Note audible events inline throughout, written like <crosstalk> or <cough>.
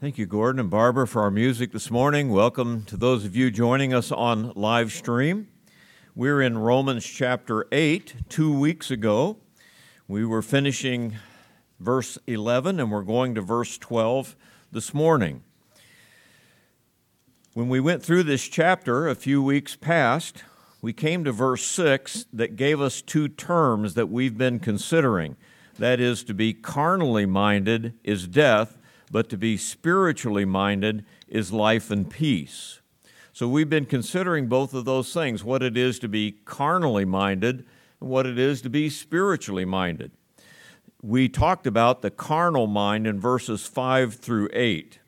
Thank you, Gordon and Barbara, for our music this morning. Welcome to those of you joining us on live stream. We're in Romans chapter 8. Two weeks ago, we were finishing verse 11, and we're going to verse 12 this morning. When we went through this chapter a few weeks past, we came to verse 6 that gave us two terms that we've been considering. That is, to be carnally minded is death but to be spiritually minded is life and peace. So we've been considering both of those things what it is to be carnally minded and what it is to be spiritually minded. We talked about the carnal mind in verses 5 through 8.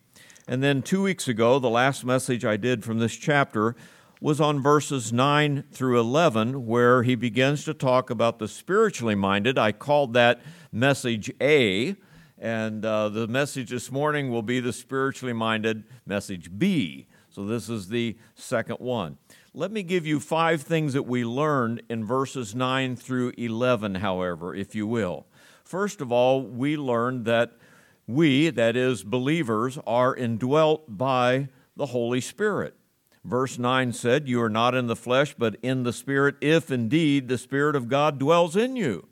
And then two weeks ago, the last message I did from this chapter was on verses 9 through 11, where he begins to talk about the spiritually minded. I called that message A and uh, the message this morning will be the spiritually minded message B. So this is the second one. Let me give you five things that we learned in verses 9 through 11, however, if you will. First of all, we learned that we, that is, believers, are indwelt by the Holy Spirit. Verse 9 said, You are not in the flesh, but in the Spirit, if indeed the Spirit of God dwells in you.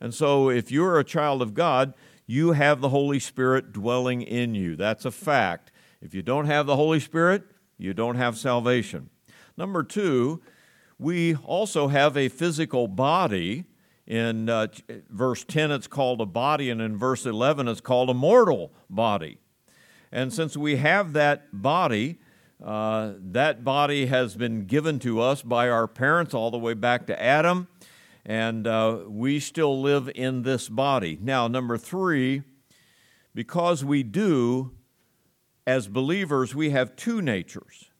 And so, if you're a child of God, you have the Holy Spirit dwelling in you. That's a fact. If you don't have the Holy Spirit, you don't have salvation. Number two, we also have a physical body. In uh, verse 10, it's called a body, and in verse 11, it's called a mortal body. And since we have that body, uh, that body has been given to us by our parents all the way back to Adam and uh, we still live in this body. Now, number three, because we do, as believers, we have two natures.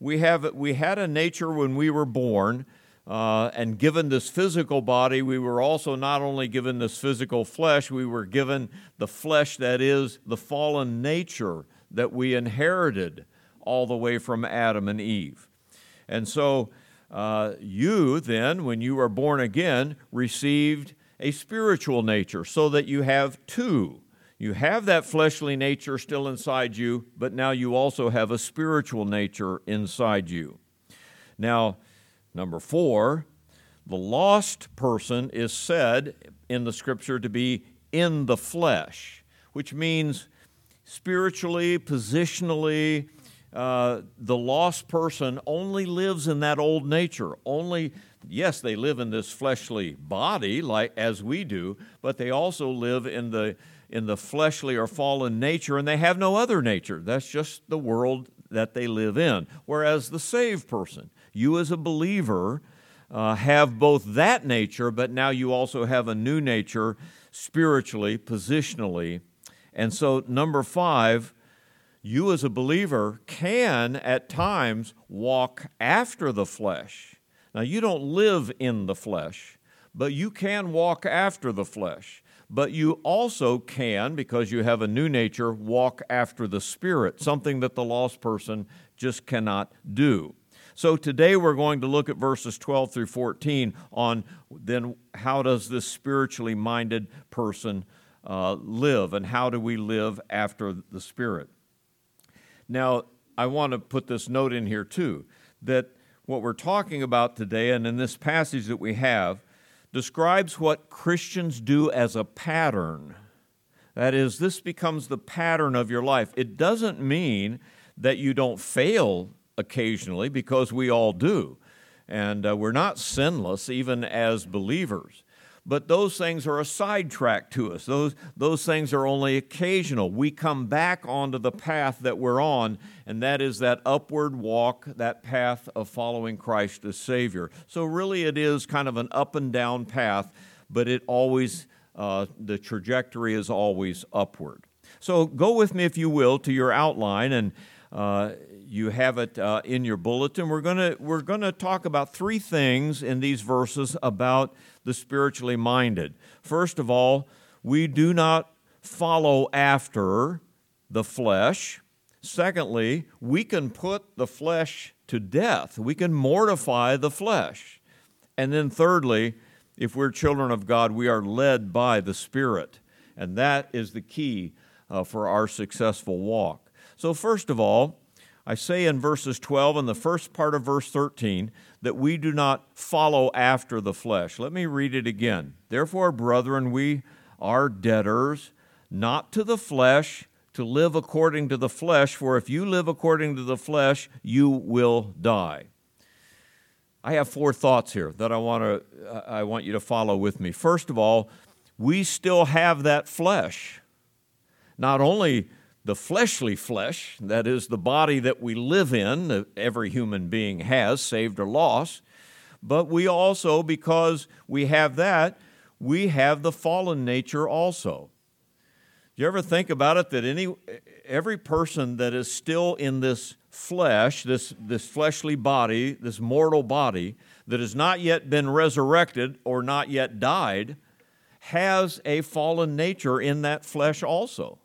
We, have, we had a nature when we were born, uh, and given this physical body, we were also not only given this physical flesh, we were given the flesh that is the fallen nature that we inherited all the way from Adam and Eve. And so uh, you then, when you are born again, received a spiritual nature so that you have two. You have that fleshly nature still inside you, but now you also have a spiritual nature inside you. Now, number four, the lost person is said in the scripture to be in the flesh, which means spiritually, positionally, uh, the lost person only lives in that old nature. Only, yes, they live in this fleshly body, like as we do, but they also live in the in the fleshly or fallen nature, and they have no other nature. That's just the world that they live in. Whereas the saved person, you as a believer, uh, have both that nature, but now you also have a new nature spiritually, positionally. And so, number five, you as a believer can at times walk after the flesh. Now, you don't live in the flesh, but you can walk after the flesh. But you also can, because you have a new nature, walk after the Spirit, something that the lost person just cannot do. So today we're going to look at verses 12 through 14 on then how does this spiritually minded person uh, live and how do we live after the Spirit. Now, I want to put this note in here too that what we're talking about today and in this passage that we have describes what Christians do as a pattern. That is, this becomes the pattern of your life. It doesn't mean that you don't fail occasionally, because we all do. And uh, we're not sinless even as believers but those things are a sidetrack to us. Those, those things are only occasional. We come back onto the path that we're on, and that is that upward walk, that path of following Christ as Savior. So, really, it is kind of an up and down path, but it always, uh, the trajectory is always upward. So, go with me, if you will, to your outline, and uh, you have it uh, in your bulletin. We're going we're going to talk about three things in these verses about the spiritually minded. First of all, we do not follow after the flesh. Secondly, we can put the flesh to death, we can mortify the flesh. And then, thirdly, if we're children of God, we are led by the Spirit. And that is the key uh, for our successful walk. So, first of all, I say in verses 12 and the first part of verse 13 that we do not follow after the flesh. Let me read it again. Therefore, brethren, we are debtors, not to the flesh, to live according to the flesh, for if you live according to the flesh, you will die. I have four thoughts here that I want to uh, I want you to follow with me. First of all, we still have that flesh. Not only the fleshly flesh, that is the body that we live in, every human being has, saved or lost, but we also, because we have that, we have the fallen nature also. Do you ever think about it that any every person that is still in this flesh, this, this fleshly body, this mortal body, that has not yet been resurrected or not yet died, has a fallen nature in that flesh also.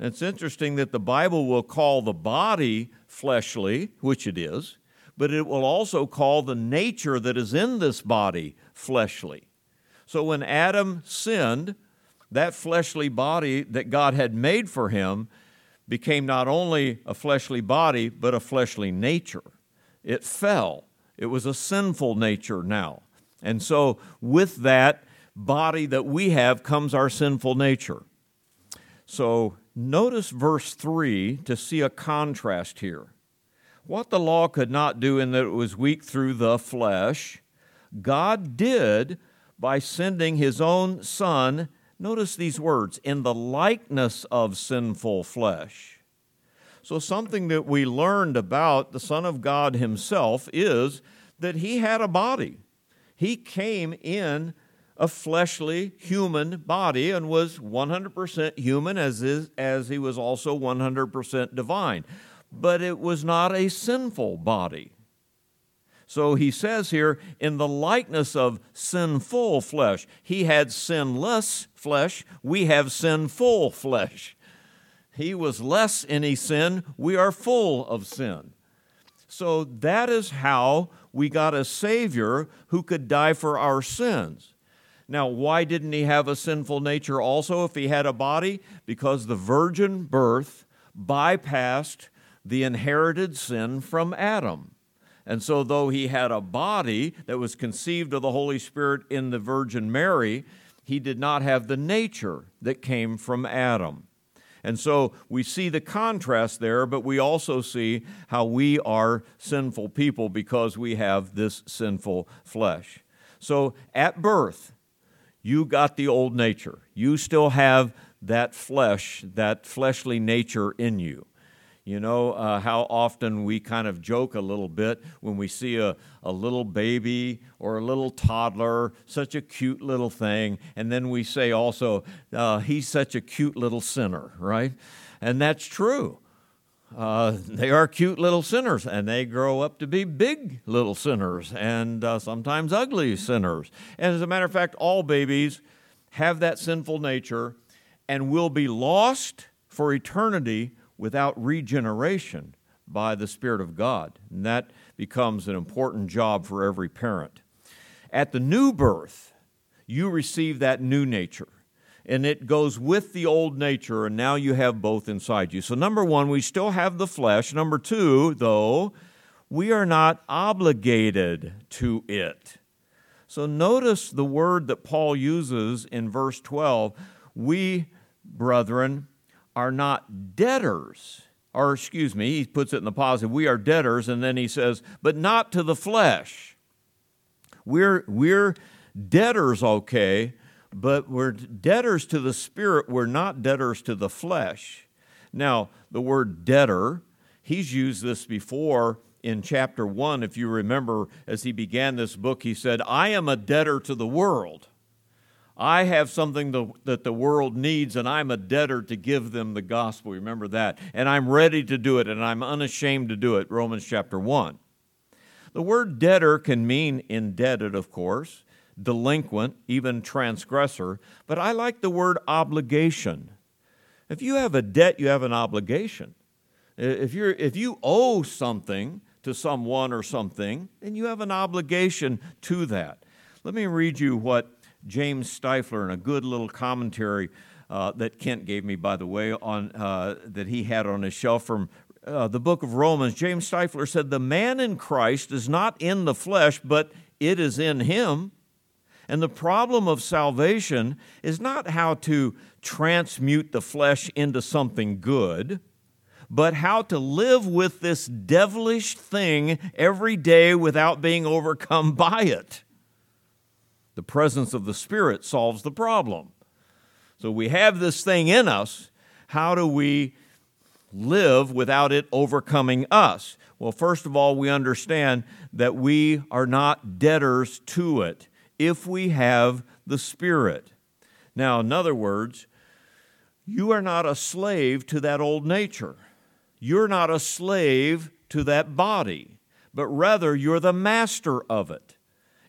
It's interesting that the Bible will call the body fleshly, which it is, but it will also call the nature that is in this body fleshly. So when Adam sinned, that fleshly body that God had made for him became not only a fleshly body, but a fleshly nature. It fell. It was a sinful nature now. And so, with that body that we have comes our sinful nature. So, Notice verse 3 to see a contrast here. What the law could not do in that it was weak through the flesh, God did by sending his own Son, notice these words, in the likeness of sinful flesh. So, something that we learned about the Son of God himself is that he had a body. He came in a fleshly human body and was 100% human as, is, as he was also 100% divine. But it was not a sinful body. So he says here, in the likeness of sinful flesh, he had sinless flesh, we have sinful flesh. He was less any sin, we are full of sin. So that is how we got a Savior who could die for our sins. Now, why didn't he have a sinful nature also if he had a body? Because the virgin birth bypassed the inherited sin from Adam. And so, though he had a body that was conceived of the Holy Spirit in the Virgin Mary, he did not have the nature that came from Adam. And so we see the contrast there, but we also see how we are sinful people because we have this sinful flesh. So at birth, you got the old nature. You still have that flesh, that fleshly nature in you. You know uh, how often we kind of joke a little bit when we see a, a little baby or a little toddler, such a cute little thing, and then we say also, uh, he's such a cute little sinner, right? And that's true. Uh, they are cute little sinners, and they grow up to be big little sinners, and uh, sometimes ugly sinners. And as a matter of fact, all babies have that sinful nature and will be lost for eternity without regeneration by the Spirit of God. And that becomes an important job for every parent. At the new birth, you receive that new nature and it goes with the old nature, and now you have both inside you. So, number one, we still have the flesh. Number two, though, we are not obligated to it. So, notice the word that Paul uses in verse 12 we, brethren, are not debtors. Or, excuse me, he puts it in the positive. We are debtors, and then he says, but not to the flesh. We're, we're debtors, okay, but we're debtors to the Spirit, we're not debtors to the flesh. Now, the word debtor, he's used this before in chapter 1. If you remember, as he began this book, he said, I am a debtor to the world. I have something that the world needs, and I'm a debtor to give them the gospel. Remember that. And I'm ready to do it, and I'm unashamed to do it. Romans chapter 1. The word debtor can mean indebted, of course delinquent, even transgressor, but I like the word obligation. If you have a debt, you have an obligation. If, you're, if you owe something to someone or something, then you have an obligation to that. Let me read you what James Stifler, in a good little commentary uh, that Kent gave me, by the way, on uh, that he had on his shelf from uh, the book of Romans. James Stifler said, "The man in Christ is not in the flesh, but it is in him." And the problem of salvation is not how to transmute the flesh into something good, but how to live with this devilish thing every day without being overcome <laughs> by it. The presence of the Spirit solves the problem. So we have this thing in us. How do we live without it overcoming us? Well, first of all, we understand that we are not debtors to it if we have the Spirit. Now, in other words, you are not a slave to that old nature. You're not a slave to that body, but rather you're the master of it.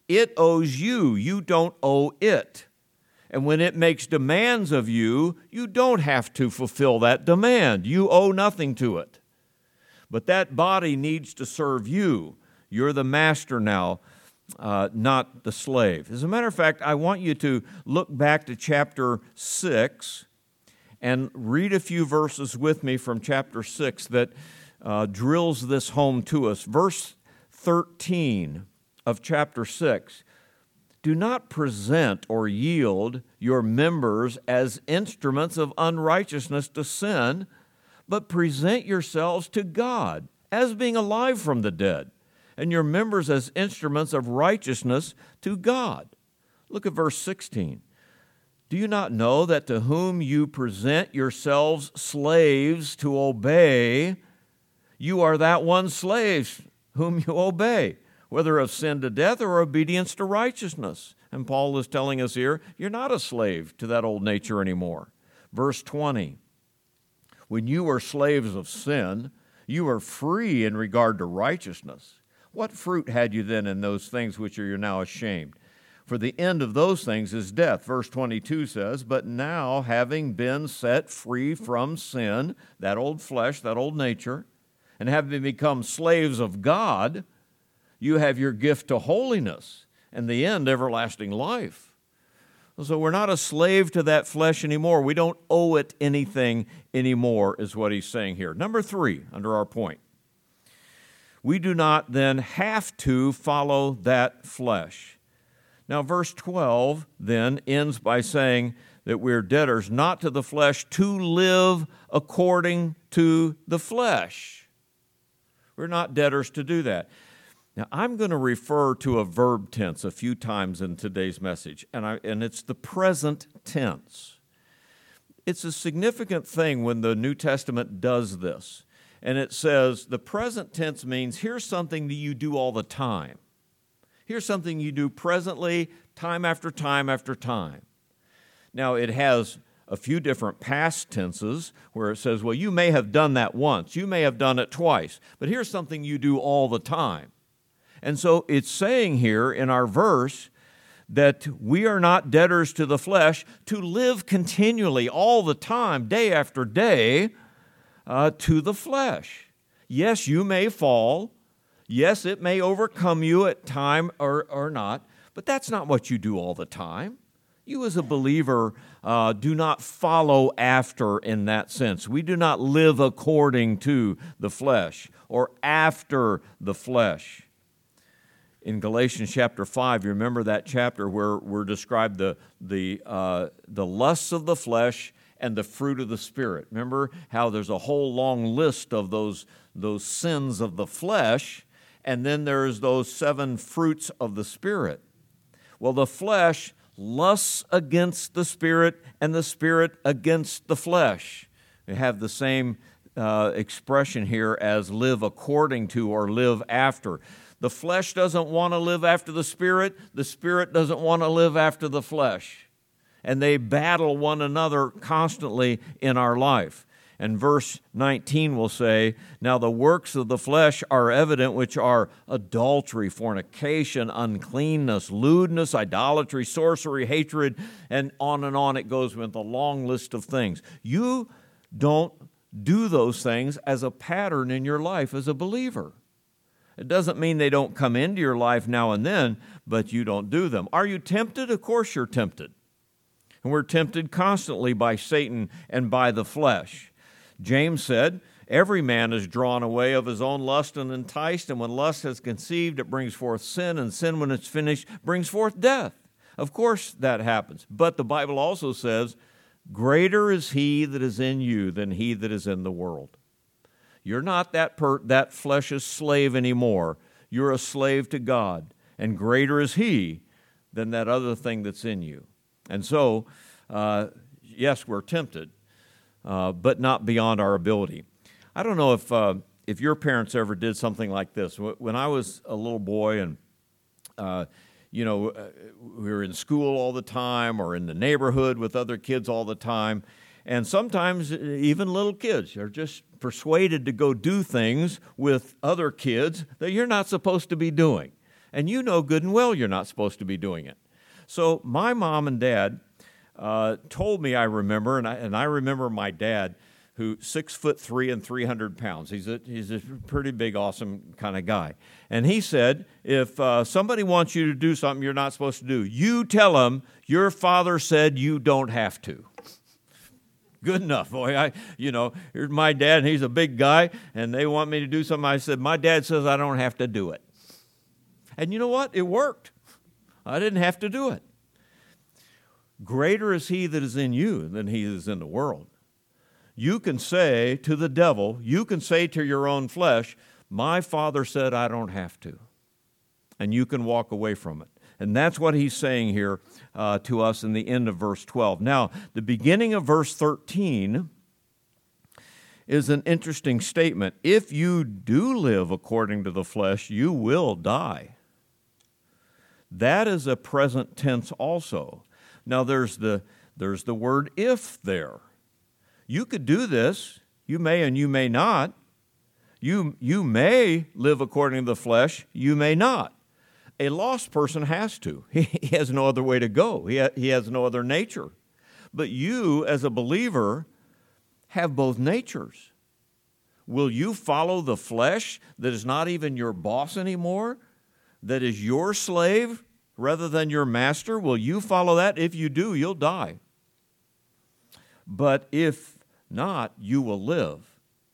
It owes you, you don't owe it. And when it makes demands of you, you don't have to fulfill that demand. You owe nothing to it. But that body needs to serve you. You're the master now, uh, not the slave. As a matter of fact, I want you to look back to chapter 6 and read a few verses with me from chapter 6 that uh, drills this home to us. Verse 13 of chapter 6 Do not present or yield your members as instruments of unrighteousness to sin, but present yourselves to God as being alive from the dead, and your members as instruments of righteousness to God. Look at verse 16. Do you not know that to whom you present yourselves slaves to obey, you are that one slave whom you obey, whether of sin to death or obedience to righteousness? And Paul is telling us here, you're not a slave to that old nature anymore. Verse 20 When you were slaves of sin, you were free in regard to righteousness. What fruit had you then in those things which you're now ashamed? For the end of those things is death. Verse 22 says, But now, having been set free from sin, that old flesh, that old nature, and having become slaves of God, you have your gift to holiness, and the end, everlasting life. So we're not a slave to that flesh anymore. We don't owe it anything anymore, is what he's saying here. Number three, under our point. We do not then have to follow that flesh. Now, verse 12 then ends by saying that we're debtors not to the flesh to live according to the flesh. We're not debtors to do that. Now, I'm going to refer to a verb tense a few times in today's message, and, I, and it's the present tense. It's a significant thing when the New Testament does this. And it says the present tense means here's something that you do all the time. Here's something you do presently, time after time after time. Now, it has a few different past tenses where it says, well, you may have done that once, you may have done it twice, but here's something you do all the time. And so it's saying here in our verse that we are not debtors to the flesh to live continually, all the time, day after day, uh, to the flesh. Yes, you may fall. Yes, it may overcome you at time or, or not, but that's not what you do all the time. You, as a believer, uh, do not follow after in that sense. We do not live according to the flesh or after the flesh. In Galatians chapter 5, you remember that chapter where we're described the, the, uh, the lusts of the flesh and the fruit of the Spirit. Remember how there's a whole long list of those, those sins of the flesh and then there's those seven fruits of the Spirit. Well, the flesh lusts against the Spirit, and the Spirit against the flesh. They have the same uh, expression here as live according to or live after. The flesh doesn't want to live after the Spirit, the Spirit doesn't want to live after the flesh. And they battle one another constantly in our life. And verse 19 will say, Now the works of the flesh are evident, which are adultery, fornication, uncleanness, lewdness, idolatry, sorcery, hatred, and on and on it goes with a long list of things. You don't do those things as a pattern in your life as a believer. It doesn't mean they don't come into your life now and then, but you don't do them. Are you tempted? Of course you're tempted. And we're tempted constantly by Satan and by the flesh. James said, Every man is drawn away of his own lust and enticed, and when lust has conceived, it brings forth sin, and sin, when it's finished, brings forth death. Of course, that happens. But the Bible also says, Greater is he that is in you than he that is in the world. You're not that, per- that flesh's slave anymore. You're a slave to God, and greater is he than that other thing that's in you. And so, uh, yes, we're tempted, uh, but not beyond our ability. I don't know if, uh, if your parents ever did something like this. When I was a little boy and uh, you know, uh, we were in school all the time or in the neighborhood with other kids all the time. And sometimes even little kids are just persuaded to go do things with other kids that you're not supposed to be doing. And you know good and well you're not supposed to be doing it. So my mom and dad uh, told me, I remember, and I, and I remember my dad who six foot three and 300 pounds. He's a, he's a pretty big, awesome kind of guy. And he said, if uh, somebody wants you to do something you're not supposed to do, you tell them your father said you don't have to. Good enough, boy. I, you know, here's my dad, he's a big guy, and they want me to do something. I said, my dad says I don't have to do it. And you know what? It worked. I didn't have to do it. Greater is he that is in you than he is in the world you can say to the devil, you can say to your own flesh, My father said I don't have to. And you can walk away from it. And that's what he's saying here uh, to us in the end of verse 12. Now, the beginning of verse 13 is an interesting statement. If you do live according to the flesh, you will die. That is a present tense also. Now, there's the, there's the word if there. You could do this. You may and you may not. You, you may live according to the flesh. You may not. A lost person has to. <laughs> He, has no other way to go, he, ha, he has no other nature. But you, as a believer, have both natures. Will you follow the flesh that is not even your boss anymore, that is your slave rather than your master? Will you follow that? If you do, you'll die. But if not, you will live.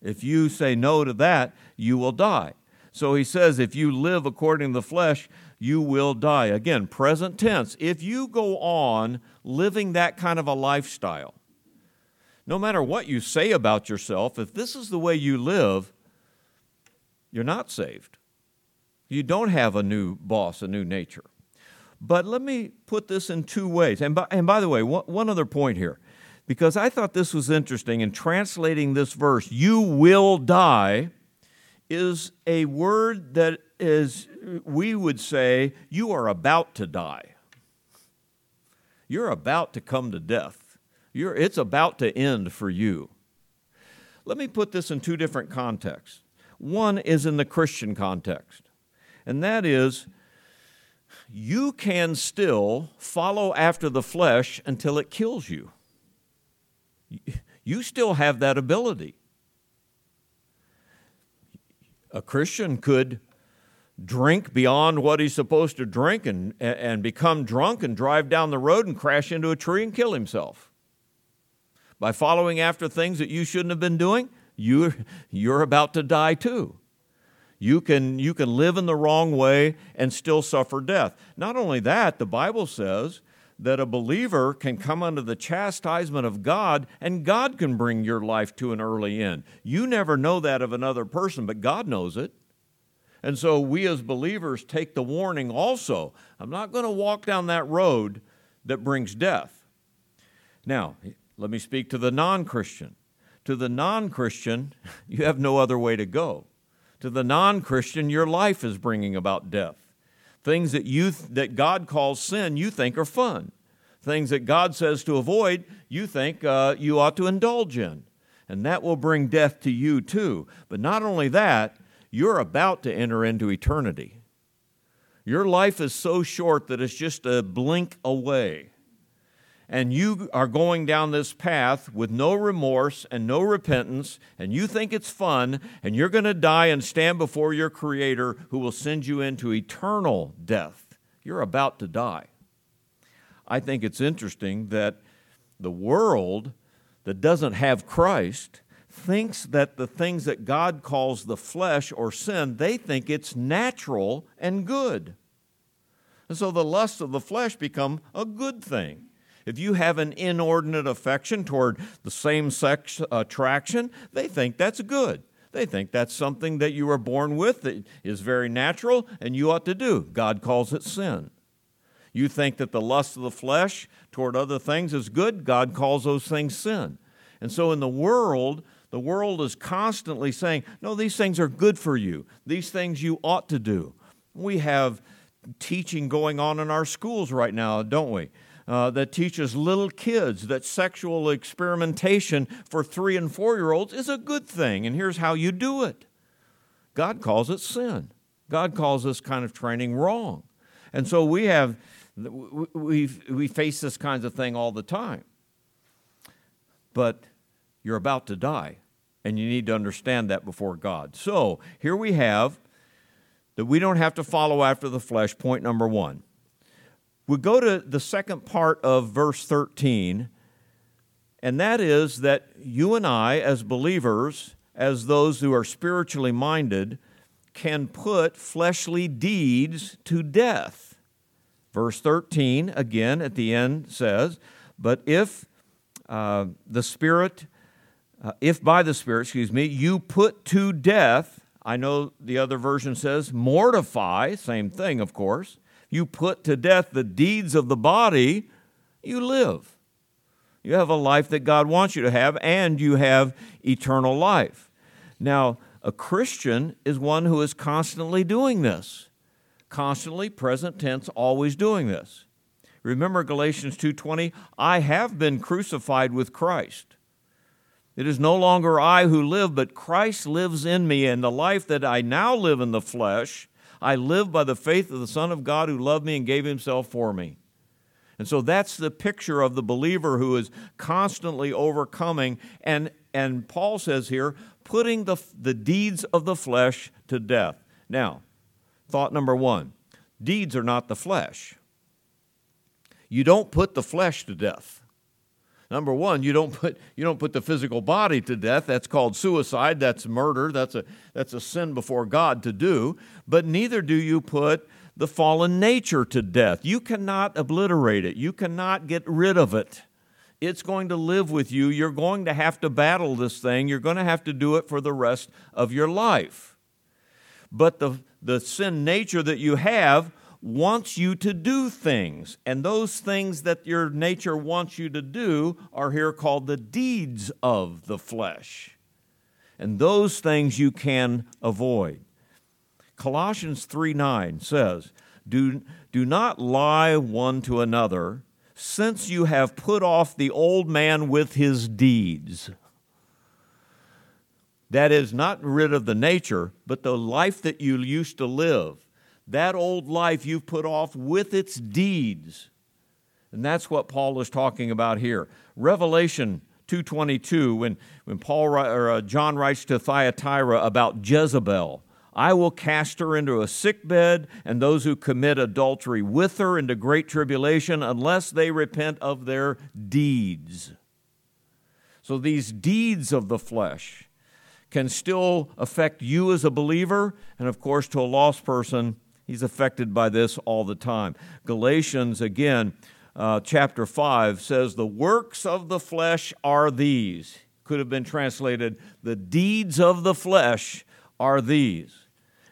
If you say no to that, you will die. So he says, if you live according to the flesh, you will die. Again, present tense. If you go on living that kind of a lifestyle, no matter what you say about yourself, if this is the way you live, you're not saved. You don't have a new boss, a new nature. But let me put this in two ways. And by, and by the way, one, one other point here because I thought this was interesting. In translating this verse, you will die, is a word that is, we would say, you are about to die. You're about to come to death. You're, it's about to end for you. Let me put this in two different contexts. One is in the Christian context, and that is you can still follow after the flesh until it kills you you still have that ability. A Christian could drink beyond what he's supposed to drink and, and become drunk and drive down the road and crash into a tree and kill himself. By following after things that you shouldn't have been doing, you, you're about to die too. You can, you can live in the wrong way and still suffer death. Not only that, the Bible says that a believer can come under the chastisement of God and God can bring your life to an early end. You never know that of another person, but God knows it. And so we as believers take the warning also. I'm not going to walk down that road that brings death. Now, let me speak to the non Christian. To the non Christian, <laughs> you have no other way to go. To the non Christian, your life is bringing about death. Things that, you, that God calls sin, you think are fun. Things that God says to avoid, you think uh, you ought to indulge in. And that will bring death to you too. But not only that, you're about to enter into eternity. Your life is so short that it's just a blink away and you are going down this path with no remorse and no repentance, and you think it's fun, and you're going to die and stand before your Creator who will send you into eternal death. You're about to die. I think it's interesting that the world that doesn't have Christ thinks that the things that God calls the flesh or sin, they think it's natural and good. And so the lusts of the flesh become a good thing. If you have an inordinate affection toward the same sex attraction, they think that's good. They think that's something that you were born with that is very natural and you ought to do. God calls it sin. You think that the lust of the flesh toward other things is good, God calls those things sin. And so in the world, the world is constantly saying, no, these things are good for you. These things you ought to do. We have teaching going on in our schools right now, don't we? Uh, that teaches little kids that sexual experimentation for three and four year olds is a good thing, and here's how you do it. God calls it sin. God calls this kind of training wrong. And so we have, we, we face this kinds of thing all the time. But you're about to die, and you need to understand that before God. So here we have that we don't have to follow after the flesh, point number one. We go to the second part of verse 13, and that is that you and I, as believers, as those who are spiritually minded, can put fleshly deeds to death. Verse 13, again at the end, says, But if uh, the Spirit, uh, if by the Spirit, excuse me, you put to death I know the other version says mortify, same thing, of course. You put to death the deeds of the body, you live. You have a life that God wants you to have, and you have eternal life. Now, a Christian is one who is constantly doing this. Constantly, present tense, always doing this. Remember Galatians 2:20, I have been crucified with Christ. It is no longer I who live, but Christ lives in me, and the life that I now live in the flesh, I live by the faith of the Son of God who loved me and gave himself for me. And so that's the picture of the believer who is constantly overcoming. And, and Paul says here, putting the, the deeds of the flesh to death. Now, thought number one deeds are not the flesh. You don't put the flesh to death. Number one, you don't put you don't put the physical body to death. That's called suicide. That's murder. That's a that's a sin before God to do. But neither do you put the fallen nature to death. You cannot obliterate it. You cannot get rid of it. It's going to live with you. You're going to have to battle this thing. You're going to have to do it for the rest of your life. But the, the sin nature that you have wants you to do things. And those things that your nature wants you to do are here called the deeds of the flesh. And those things you can avoid. Colossians 3 9 says, do, do not lie one to another, since you have put off the old man with his deeds. That is, not rid of the nature, but the life that you used to live that old life you've put off with its deeds. And that's what Paul is talking about here. Revelation 2:22 when when Paul or uh, John writes to Thyatira about Jezebel, I will cast her into a sick bed and those who commit adultery with her into great tribulation unless they repent of their deeds. So these deeds of the flesh can still affect you as a believer and of course to a lost person He's affected by this all the time. Galatians, again, uh, chapter 5 says, The works of the flesh are these. Could have been translated, The deeds of the flesh are these.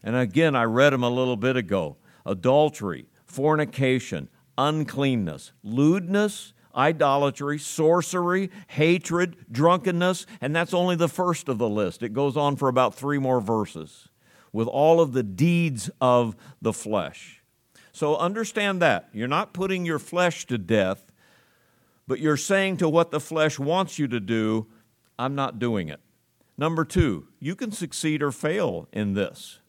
And again, I read them a little bit ago adultery, fornication, uncleanness, lewdness, idolatry, sorcery, hatred, drunkenness, and that's only the first of the list. It goes on for about three more verses with all of the deeds of the flesh. So understand that. You're not putting your flesh to death, but you're saying to what the flesh wants you to do, I'm not doing it. Number two, you can succeed or fail in this.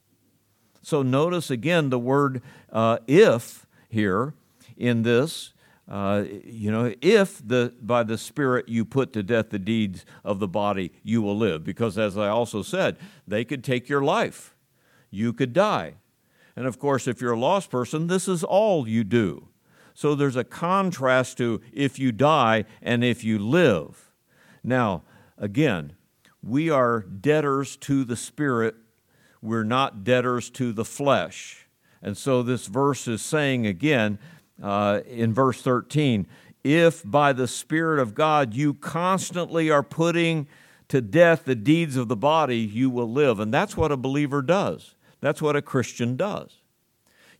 So notice again the word uh, if here in this. Uh, you know, if the by the Spirit you put to death the deeds of the body, you will live. Because as I also said, they could take your life you could die. And of course, if you're a lost person, this is all you do. So there's a contrast to if you die and if you live. Now, again, we are debtors to the Spirit, we're not debtors to the flesh. And so this verse is saying again uh, in verse 13 if by the Spirit of God you constantly are putting to death the deeds of the body, you will live. And that's what a believer does. That's what a Christian does.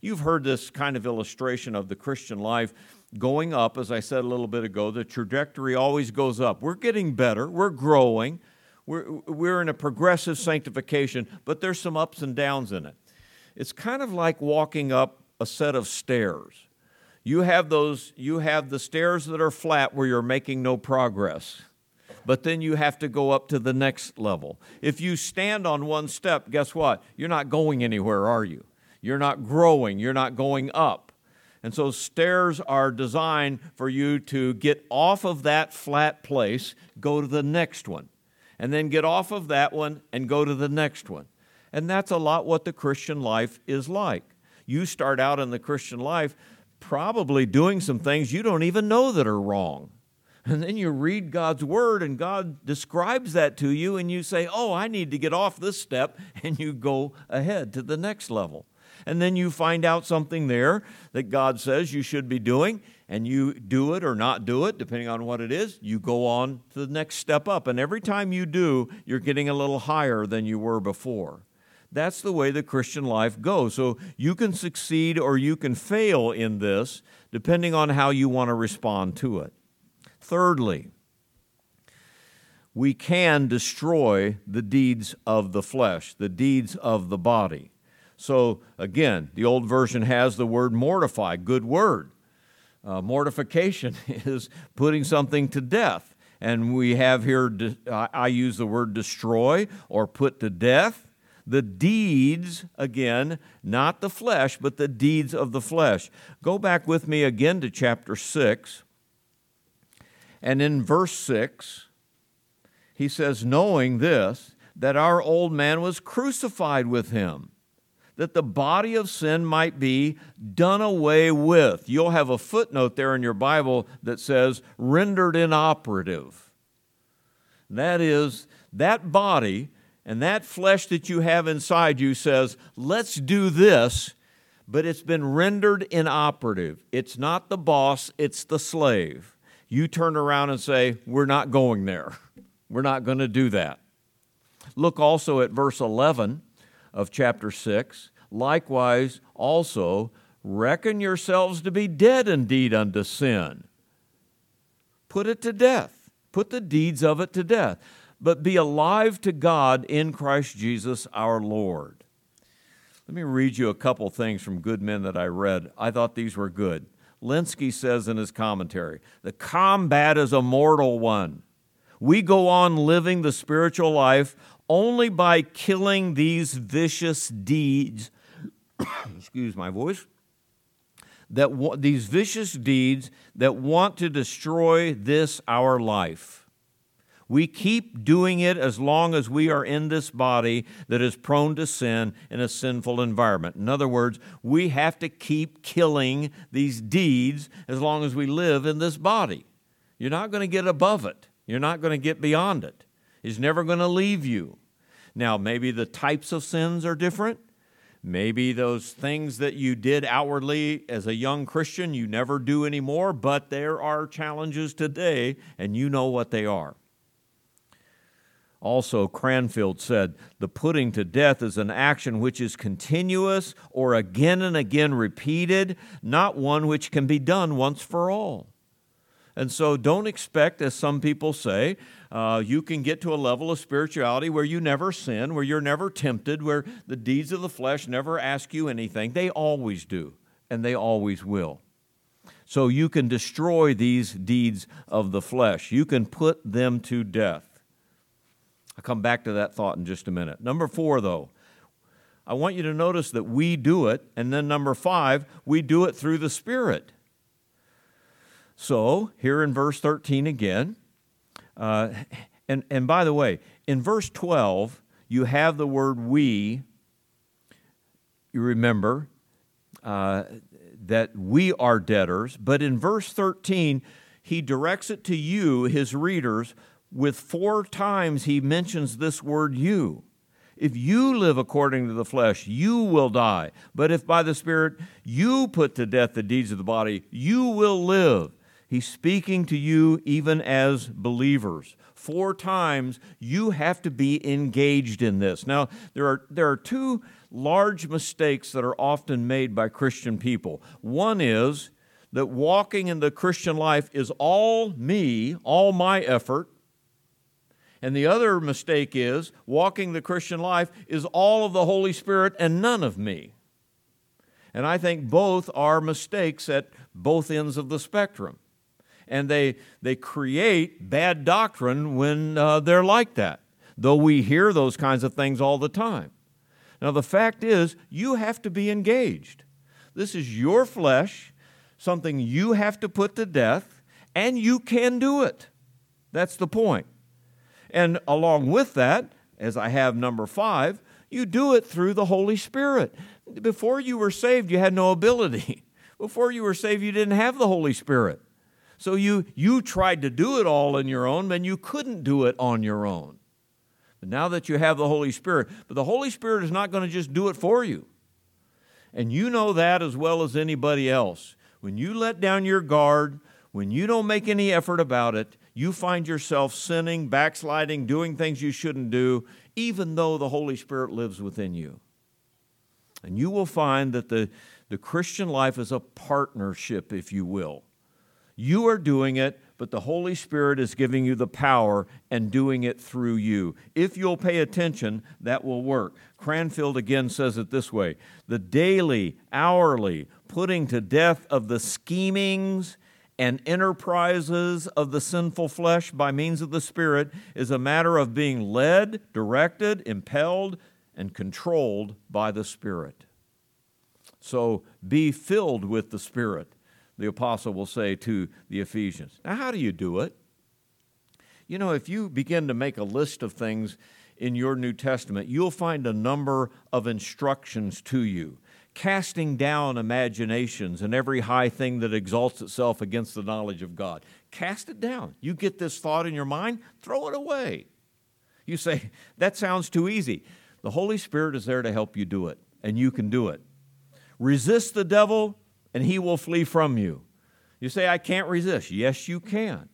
You've heard this kind of illustration of the Christian life going up, as I said a little bit ago. The trajectory always goes up. We're getting better, we're growing, we're, we're in a progressive sanctification, but there's some ups and downs in it. It's kind of like walking up a set of stairs. You have those, you have the stairs that are flat where you're making no progress but then you have to go up to the next level. If you stand on one step, guess what? You're not going anywhere, are you? You're not growing, you're not going up. And so stairs are designed for you to get off of that flat place, go to the next one, and then get off of that one and go to the next one. And that's a lot what the Christian life is like. You start out in the Christian life probably doing some things you don't even know that are wrong. And then you read God's word and God describes that to you, and you say, Oh, I need to get off this step, <laughs> and you go ahead to the next level. And then you find out something there that God says you should be doing, and you do it or not do it, depending on what it is. You go on to the next step up. And every time you do, you're getting a little higher than you were before. That's the way the Christian life goes. So you can succeed or you can fail in this, depending on how you want to respond to it. Thirdly, we can destroy the deeds of the flesh, the deeds of the body. So, again, the old version has the word mortify, good word. Uh, mortification <laughs> is putting something to death. And we have here, I use the word destroy or put to death. The deeds, again, not the flesh, but the deeds of the flesh. Go back with me again to chapter 6. And in verse 6, he says, Knowing this, that our old man was crucified with him, that the body of sin might be done away with. You'll have a footnote there in your Bible that says, rendered inoperative. That is, that body and that flesh that you have inside you says, let's do this, but it's been rendered inoperative. It's not the boss, it's the slave you turn around and say, We're not going there. We're not going to do that. Look also at verse 11 of chapter 6. Likewise, also, reckon yourselves to be dead indeed unto sin. Put it to death. Put the deeds of it to death. But be alive to God in Christ Jesus our Lord. Let me read you a couple things from good men that I read. I thought these were good. Lenski says in his commentary the combat is a mortal one. We go on living the spiritual life only by killing these vicious deeds. <coughs> excuse my voice. That these vicious deeds that want to destroy this our life. We keep doing it as long as we are in this body that is prone to sin in a sinful environment. In other words, we have to keep killing these deeds as long as we live in this body. You're not going to get above it, you're not going to get beyond it. He's never going to leave you. Now, maybe the types of sins are different. Maybe those things that you did outwardly as a young Christian you never do anymore, but there are challenges today, and you know what they are. Also, Cranfield said, the putting to death is an action which is continuous or again and again repeated, not one which can be done once for all. And so, don't expect, as some people say, uh, you can get to a level of spirituality where you never sin, where you're never tempted, where the deeds of the flesh never ask you anything. They always do, and they always will. So, you can destroy these deeds of the flesh, you can put them to death. I'll come back to that thought in just a minute. Number four, though, I want you to notice that we do it. And then number five, we do it through the Spirit. So, here in verse 13 again, uh, and, and by the way, in verse 12, you have the word we. You remember, uh, that we are debtors, but in verse 13, he directs it to you, his readers, with four times he mentions this word you. If you live according to the flesh, you will die. But if by the Spirit you put to death the deeds of the body, you will live. He's speaking to you even as believers. Four times you have to be engaged in this. Now, there are, there are two large mistakes that are often made by Christian people. One is that walking in the Christian life is all me, all my effort. And the other mistake is walking the Christian life is all of the Holy Spirit and none of me. And I think both are mistakes at both ends of the spectrum. And they, they create bad doctrine when uh, they're like that, though we hear those kinds of things all the time. Now, the fact is, you have to be engaged. This is your flesh, something you have to put to death, and you can do it. That's the point. And along with that, as I have number five, you do it through the Holy Spirit. Before you were saved, you had no ability. <laughs> Before you were saved, you didn't have the Holy Spirit. So you, you tried to do it all on your own, and you couldn't do it on your own. But now that you have the Holy Spirit, but the Holy Spirit is not going to just do it for you. And you know that as well as anybody else. When you let down your guard, when you don't make any effort about it, you find yourself sinning, backsliding, doing things you shouldn't do, even though the Holy Spirit lives within you. And you will find that the, the Christian life is a partnership, if you will. You are doing it, but the Holy Spirit is giving you the power and doing it through you. If you'll pay attention, that will work. Cranfield again says it this way the daily, hourly putting to death of the schemings and enterprises of the sinful flesh by means of the Spirit is a matter of being led, directed, impelled, and controlled by the Spirit. So be filled with the Spirit the apostle will say to the Ephesians. Now, how do you do it? You know, if you begin to make a list of things in your New Testament, you'll find a number of instructions to you. Casting down imaginations and every high thing that exalts itself against the knowledge of God. Cast it down. You get this thought in your mind, throw it away. You say, <laughs> that sounds too easy. The Holy Spirit is there to help you do it, and you can do it. Resist the devil, and he will flee from you. You say, I can't resist. Yes, you can.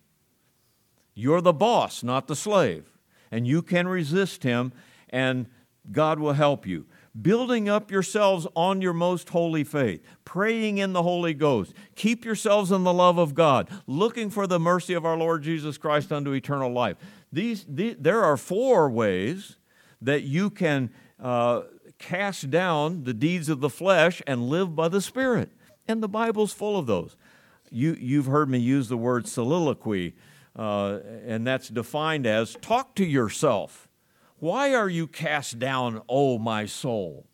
You're the boss, not the slave. And you can resist him, and God will help you. Building up yourselves on your most holy faith, praying in the Holy Ghost. Keep yourselves in the love of God, looking for the mercy of our Lord Jesus Christ unto eternal life. These, these there are four ways that you can uh, cast down the deeds of the flesh and live by the Spirit. And the Bible's full of those. You, you've heard me use the word soliloquy, uh, and that's defined as talk to yourself. Why are you cast down, O my soul?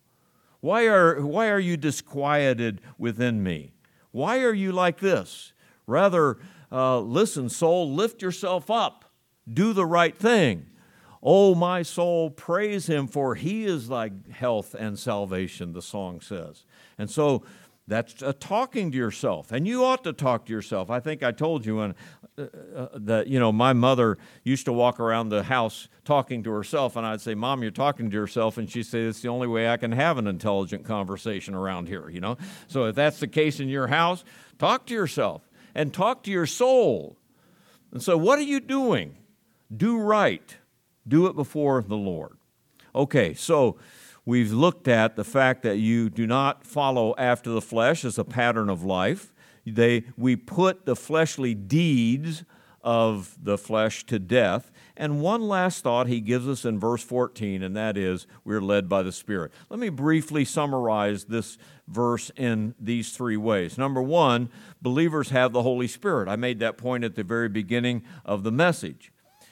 Why are, why are you disquieted within me? Why are you like this? Rather, uh, listen, soul, lift yourself up. Do the right thing. Oh, my soul, praise him, for he is thy health and salvation, the song says. And so that's uh, talking to yourself, and you ought to talk to yourself. I think I told you when, uh, uh, that you know my mother used to walk around the house talking to herself, and I'd say, "Mom, you're talking to yourself," and she'd say, "It's the only way I can have an intelligent conversation around here." You know, so if that's the case in your house, talk to yourself and talk to your soul. And so, what are you doing? Do right. Do it before the Lord. Okay, so We've looked at the fact that you do not follow after the flesh as a pattern of life. They, we put the fleshly deeds of the flesh to death. And one last thought he gives us in verse 14, and that is we're led by the Spirit. Let me briefly summarize this verse in these three ways. Number one, believers have the Holy Spirit. I made that point at the very beginning of the message.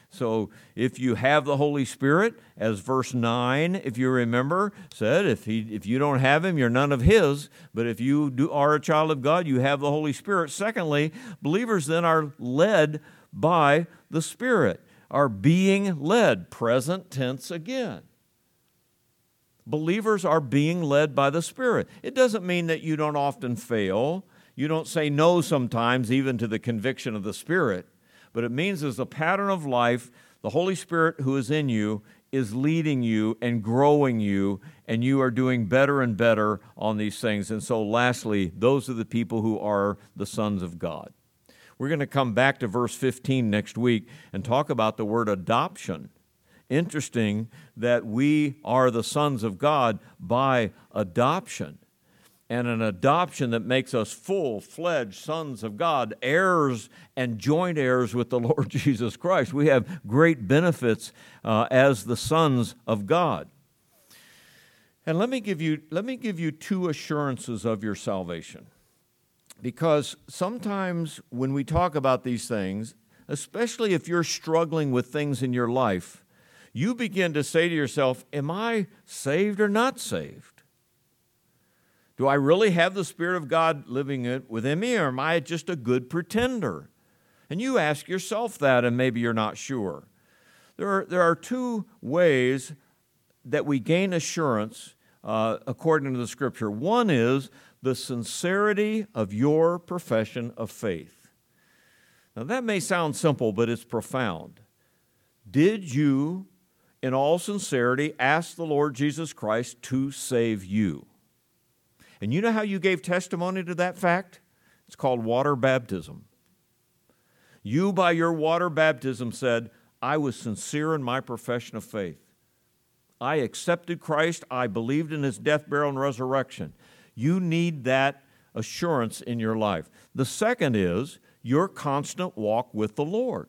So if you have the Holy Spirit, as verse 9, if you remember, said, if, he, if you don't have him, you're none of his. But if you do, are a child of God, you have the Holy Spirit. Secondly, believers then are led by the Spirit, are being led, present tense again. believers are being led by the Spirit. It doesn't mean that you don't often fail. You don't say no sometimes, even to the conviction of the Spirit. But it means as a pattern of life, the Holy Spirit who is in you is leading you and growing you, and you are doing better and better on these things. And so, lastly, those are the people who are the sons of God. We're going to come back to verse 15 next week and talk about the word adoption. Interesting that we are the sons of God by adoption and an adoption that makes us full fledged sons of God, heirs and joint heirs with the <laughs> Lord Jesus Christ. We have great benefits uh, as the sons of God. And let me, give you, let me give you two assurances of your salvation. Because sometimes when we talk about these things, especially if you're struggling with things in your life, you begin to say to yourself, Am I saved or not saved? Do I really have the Spirit of God living within me, or am I just a good pretender? And you ask yourself that, and maybe you're not sure. There are, there are two ways that we gain assurance uh, according to the Scripture. One is the sincerity of your profession of faith. Now, that may sound simple, but it's profound. Did you, in all sincerity, ask the Lord Jesus Christ to save you? And you know how you gave testimony to that fact? It's called water baptism. You, by your water baptism, said, I was sincere in my profession of faith. I accepted Christ. I believed in his death, burial, and resurrection. You need that assurance in your life. The second is your constant walk with the Lord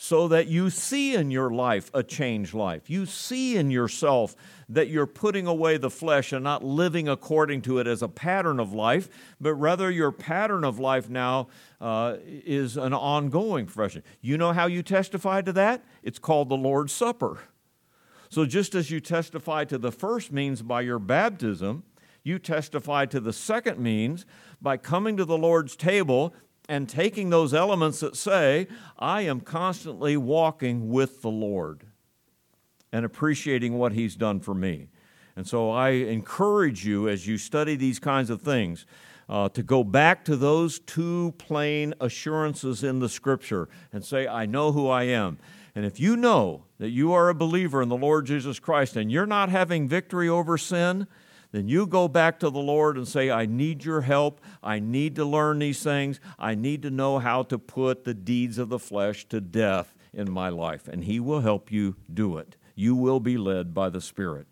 so that you see in your life a changed life. You see in yourself that you're putting away the flesh and not living according to it as a pattern of life, but rather your pattern of life now uh, is an ongoing profession. You know how you testify to that? It's called the Lord's Supper. So just as you testify to the first means by your baptism, you testify to the second means by coming to the Lord's table and taking those elements that say, I am constantly walking with the Lord and appreciating what He's done for me. And so I encourage you as you study these kinds of things uh, to go back to those two plain assurances in the Scripture and say, I know who I am. And if you know that you are a believer in the Lord Jesus Christ and you're not having victory over sin, then you go back to the Lord and say, I need your help. I need to learn these things. I need to know how to put the deeds of the flesh to death in my life. And He will help you do it. You will be led by the Spirit.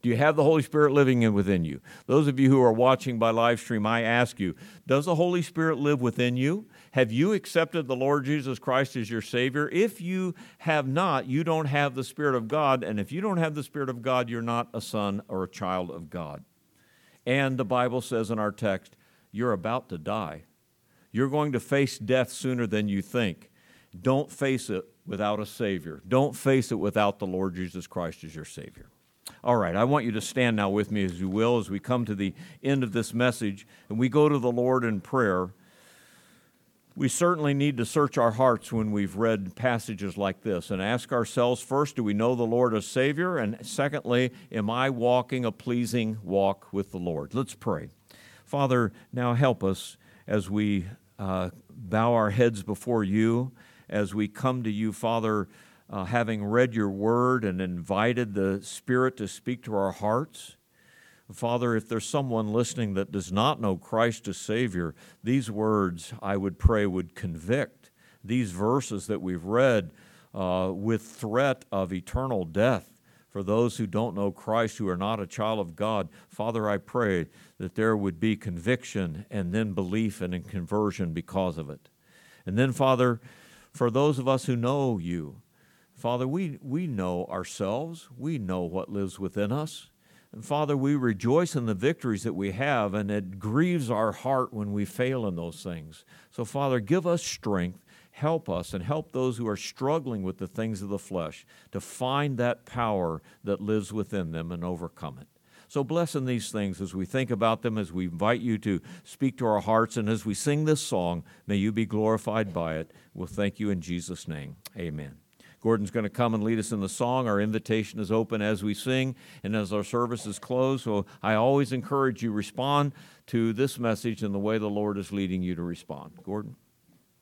Do you have the Holy Spirit living in within you? Those of you who are watching by live stream, I ask you, does the Holy Spirit live within you? Have you accepted the Lord Jesus Christ as your Savior? If you have not, you don't have the Spirit of God. And if you don't have the Spirit of God, you're not a son or a child of God. And the Bible says in our text, you're about to die. You're going to face death sooner than you think. Don't face it without a Savior. Don't face it without the Lord Jesus Christ as your Savior. All right, I want you to stand now with me as you will as we come to the end of this message and we go to the Lord in prayer. We certainly need to search our hearts when we've read passages like this and ask ourselves first, do we know the Lord as Savior? And secondly, am I walking a pleasing walk with the Lord? Let's pray. Father, now help us as we uh, bow our heads before you, as we come to you, Father, uh, having read your word and invited the Spirit to speak to our hearts. Father, if there's someone listening that does not know Christ as Savior, these words, I would pray, would convict. These verses that we've read uh, with threat of eternal death for those who don't know Christ, who are not a child of God, Father, I pray that there would be conviction and then belief and conversion because of it. And then, Father, for those of us who know you, Father, we, we know ourselves, we know what lives within us. And Father, we rejoice in the victories that we have, and it grieves our heart when we fail in those things. So, Father, give us strength, help us, and help those who are struggling with the things of the flesh to find that power that lives within them and overcome it. So, bless in these things as we think about them, as we invite you to speak to our hearts, and as we sing this song, may you be glorified by it. We'll thank you in Jesus' name. Amen. Gordon's going to come and lead us in the song. Our invitation is open as we sing and as our service is closed. So I always encourage you respond to this message in the way the Lord is leading you to respond. Gordon?